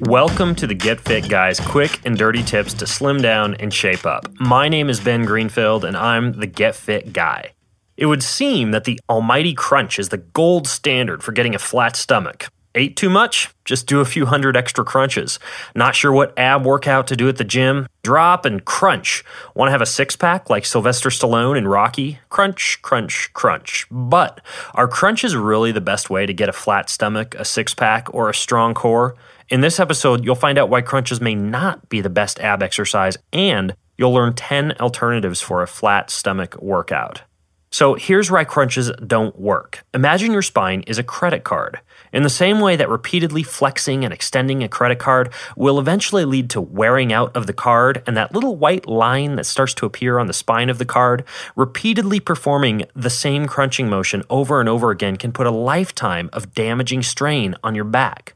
Welcome to the Get Fit Guys quick and dirty tips to slim down and shape up. My name is Ben Greenfield and I'm the Get Fit Guy. It would seem that the almighty crunch is the gold standard for getting a flat stomach. Ate too much? Just do a few hundred extra crunches. Not sure what ab workout to do at the gym? Drop and crunch. Want to have a six pack like Sylvester Stallone and Rocky? Crunch, crunch, crunch. But are crunches really the best way to get a flat stomach, a six pack, or a strong core? In this episode, you'll find out why crunches may not be the best ab exercise, and you'll learn 10 alternatives for a flat stomach workout. So here's why crunches don't work. Imagine your spine is a credit card. In the same way that repeatedly flexing and extending a credit card will eventually lead to wearing out of the card and that little white line that starts to appear on the spine of the card, repeatedly performing the same crunching motion over and over again can put a lifetime of damaging strain on your back.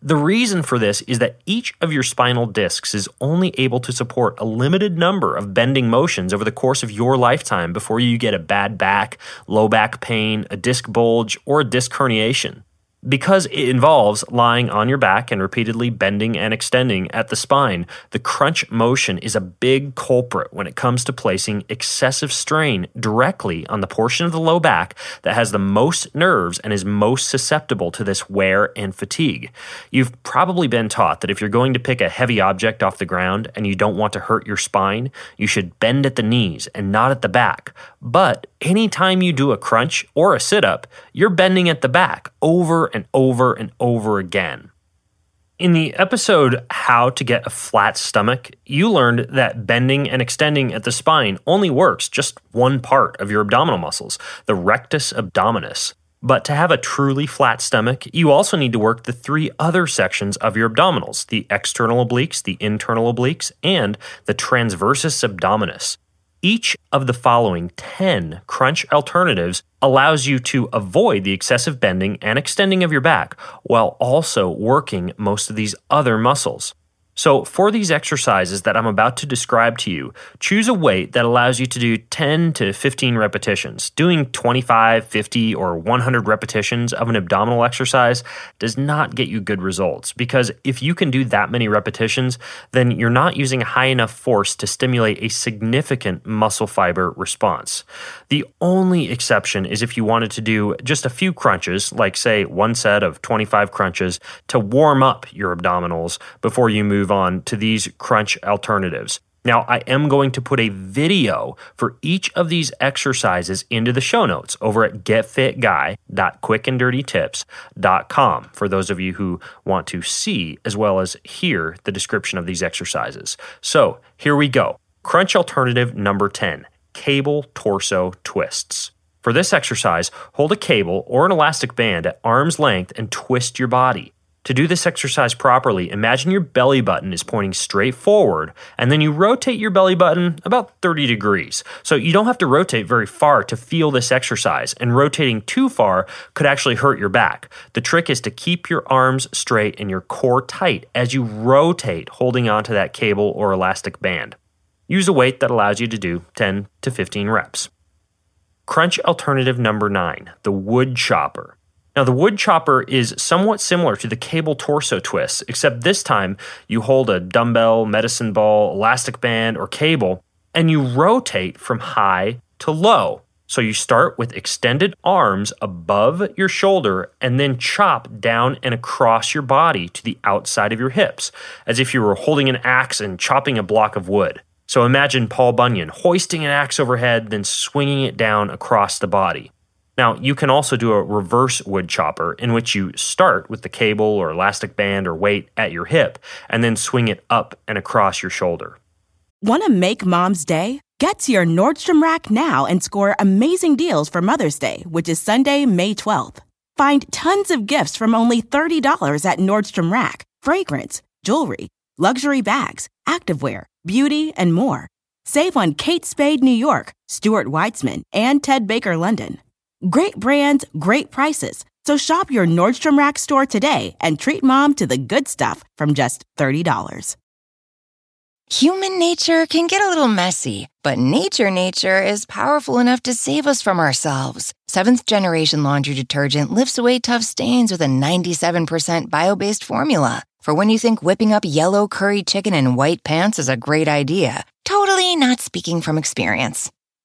The reason for this is that each of your spinal discs is only able to support a limited number of bending motions over the course of your lifetime before you get a bad back, low back pain, a disc bulge, or a disc herniation. Because it involves lying on your back and repeatedly bending and extending at the spine, the crunch motion is a big culprit when it comes to placing excessive strain directly on the portion of the low back that has the most nerves and is most susceptible to this wear and fatigue. You've probably been taught that if you're going to pick a heavy object off the ground and you don't want to hurt your spine, you should bend at the knees and not at the back. But anytime you do a crunch or a sit up, you're bending at the back over and over and over again. In the episode How to Get a Flat Stomach, you learned that bending and extending at the spine only works just one part of your abdominal muscles, the rectus abdominis. But to have a truly flat stomach, you also need to work the three other sections of your abdominals the external obliques, the internal obliques, and the transversus abdominis. Each of the following 10 crunch alternatives allows you to avoid the excessive bending and extending of your back while also working most of these other muscles. So, for these exercises that I'm about to describe to you, choose a weight that allows you to do 10 to 15 repetitions. Doing 25, 50, or 100 repetitions of an abdominal exercise does not get you good results because if you can do that many repetitions, then you're not using high enough force to stimulate a significant muscle fiber response. The only exception is if you wanted to do just a few crunches, like say one set of 25 crunches, to warm up your abdominals before you move move on to these crunch alternatives. Now, I am going to put a video for each of these exercises into the show notes over at getfitguy.quickanddirtytips.com for those of you who want to see as well as hear the description of these exercises. So, here we go. Crunch alternative number 10 cable torso twists. For this exercise, hold a cable or an elastic band at arm's length and twist your body. To do this exercise properly, imagine your belly button is pointing straight forward, and then you rotate your belly button about 30 degrees. So you don't have to rotate very far to feel this exercise, and rotating too far could actually hurt your back. The trick is to keep your arms straight and your core tight as you rotate, holding onto that cable or elastic band. Use a weight that allows you to do 10 to 15 reps. Crunch alternative number nine, the wood chopper. Now, the wood chopper is somewhat similar to the cable torso twist, except this time you hold a dumbbell, medicine ball, elastic band, or cable, and you rotate from high to low. So you start with extended arms above your shoulder and then chop down and across your body to the outside of your hips, as if you were holding an axe and chopping a block of wood. So imagine Paul Bunyan hoisting an axe overhead, then swinging it down across the body. Now, you can also do a reverse wood chopper in which you start with the cable or elastic band or weight at your hip and then swing it up and across your shoulder. Want to make mom's day? Get to your Nordstrom Rack now and score amazing deals for Mother's Day, which is Sunday, May 12th. Find tons of gifts from only $30 at Nordstrom Rack fragrance, jewelry, luxury bags, activewear, beauty, and more. Save on Kate Spade New York, Stuart Weitzman, and Ted Baker London. Great brands, great prices. So shop your Nordstrom Rack store today and treat mom to the good stuff from just $30. Human nature can get a little messy, but nature nature is powerful enough to save us from ourselves. Seventh generation laundry detergent lifts away tough stains with a 97% bio based formula. For when you think whipping up yellow curry chicken in white pants is a great idea, totally not speaking from experience.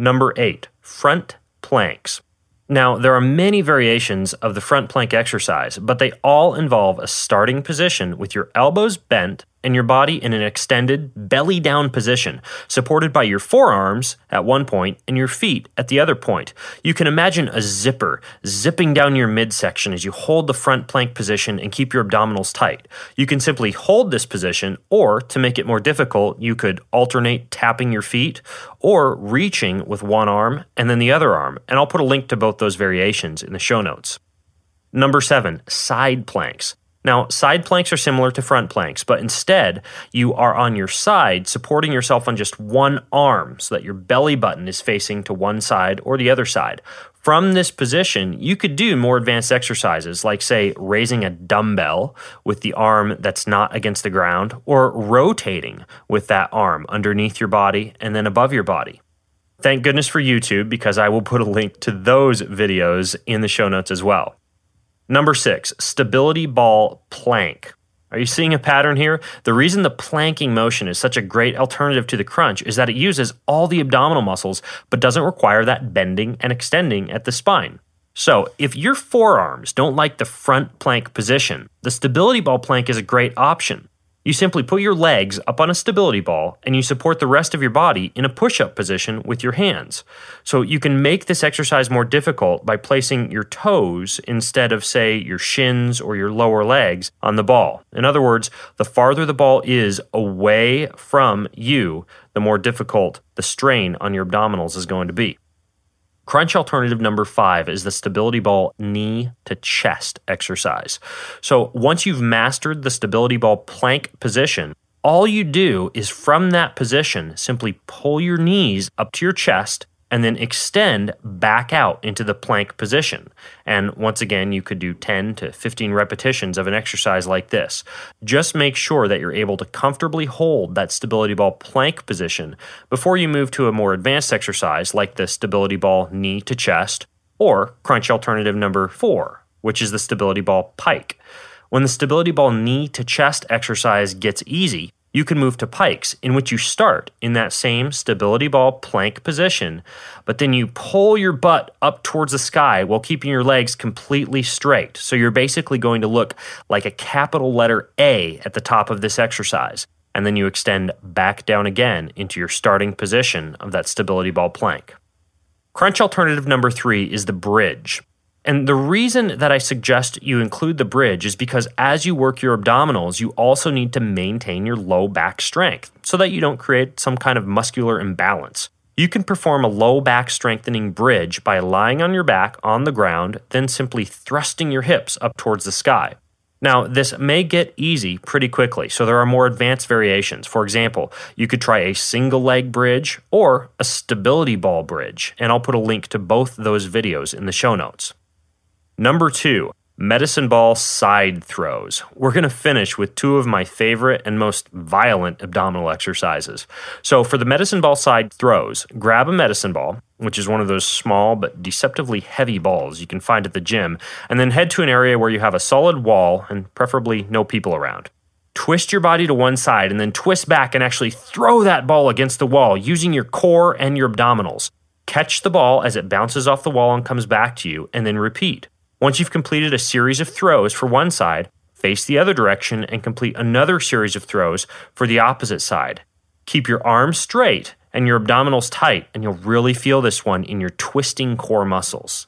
Number eight, front planks. Now, there are many variations of the front plank exercise, but they all involve a starting position with your elbows bent and your body in an extended belly down position, supported by your forearms at one point and your feet at the other point. You can imagine a zipper zipping down your midsection as you hold the front plank position and keep your abdominals tight. You can simply hold this position, or to make it more difficult, you could alternate tapping your feet or reaching with one arm and then the other arm. And I'll put a link to both those variations in the show notes. Number seven, side planks. Now, side planks are similar to front planks, but instead, you are on your side, supporting yourself on just one arm so that your belly button is facing to one side or the other side. From this position, you could do more advanced exercises like, say, raising a dumbbell with the arm that's not against the ground, or rotating with that arm underneath your body and then above your body. Thank goodness for YouTube because I will put a link to those videos in the show notes as well. Number six, stability ball plank. Are you seeing a pattern here? The reason the planking motion is such a great alternative to the crunch is that it uses all the abdominal muscles but doesn't require that bending and extending at the spine. So, if your forearms don't like the front plank position, the stability ball plank is a great option. You simply put your legs up on a stability ball and you support the rest of your body in a push up position with your hands. So you can make this exercise more difficult by placing your toes instead of, say, your shins or your lower legs on the ball. In other words, the farther the ball is away from you, the more difficult the strain on your abdominals is going to be. Crunch alternative number five is the stability ball knee to chest exercise. So once you've mastered the stability ball plank position, all you do is from that position simply pull your knees up to your chest and then extend back out into the plank position. And once again, you could do 10 to 15 repetitions of an exercise like this. Just make sure that you're able to comfortably hold that stability ball plank position before you move to a more advanced exercise like the stability ball knee to chest or crunch alternative number four, which is the stability ball pike. When the stability ball knee to chest exercise gets easy, you can move to pikes, in which you start in that same stability ball plank position, but then you pull your butt up towards the sky while keeping your legs completely straight. So you're basically going to look like a capital letter A at the top of this exercise. And then you extend back down again into your starting position of that stability ball plank. Crunch alternative number three is the bridge. And the reason that I suggest you include the bridge is because as you work your abdominals, you also need to maintain your low back strength so that you don't create some kind of muscular imbalance. You can perform a low back strengthening bridge by lying on your back on the ground, then simply thrusting your hips up towards the sky. Now, this may get easy pretty quickly, so there are more advanced variations. For example, you could try a single leg bridge or a stability ball bridge, and I'll put a link to both those videos in the show notes. Number two, medicine ball side throws. We're going to finish with two of my favorite and most violent abdominal exercises. So, for the medicine ball side throws, grab a medicine ball, which is one of those small but deceptively heavy balls you can find at the gym, and then head to an area where you have a solid wall and preferably no people around. Twist your body to one side and then twist back and actually throw that ball against the wall using your core and your abdominals. Catch the ball as it bounces off the wall and comes back to you, and then repeat. Once you've completed a series of throws for one side, face the other direction and complete another series of throws for the opposite side. Keep your arms straight and your abdominals tight, and you'll really feel this one in your twisting core muscles.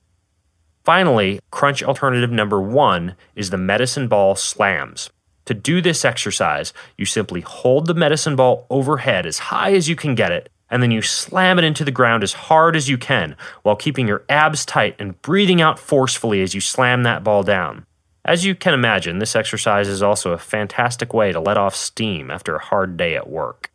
Finally, crunch alternative number one is the medicine ball slams. To do this exercise, you simply hold the medicine ball overhead as high as you can get it and then you slam it into the ground as hard as you can while keeping your abs tight and breathing out forcefully as you slam that ball down. As you can imagine, this exercise is also a fantastic way to let off steam after a hard day at work.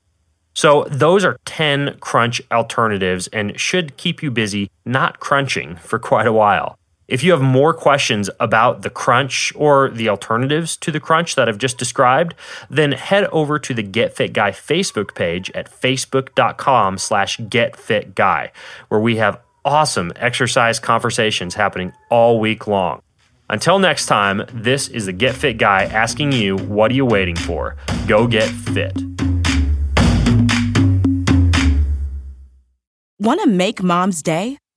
So, those are 10 crunch alternatives and should keep you busy not crunching for quite a while. If you have more questions about the crunch or the alternatives to the crunch that I've just described, then head over to the Get Fit Guy Facebook page at facebook.com slash getfitguy, where we have awesome exercise conversations happening all week long. Until next time, this is the Get Fit Guy asking you, what are you waiting for? Go get fit. Want to make mom's day?